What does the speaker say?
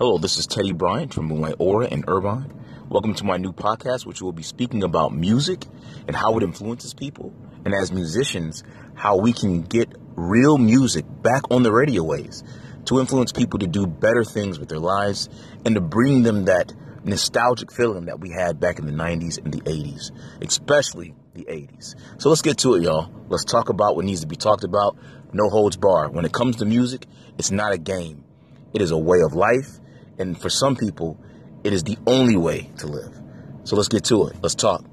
Hello, this is Teddy Bryant from Moonlight Aura in Irvine. Welcome to my new podcast, which will be speaking about music and how it influences people, and as musicians, how we can get real music back on the radio waves to influence people to do better things with their lives and to bring them that nostalgic feeling that we had back in the 90s and the 80s, especially the 80s. So let's get to it, y'all. Let's talk about what needs to be talked about. No holds bar. When it comes to music, it's not a game. It is a way of life and for some people, it is the only way to live. So let's get to it. Let's talk.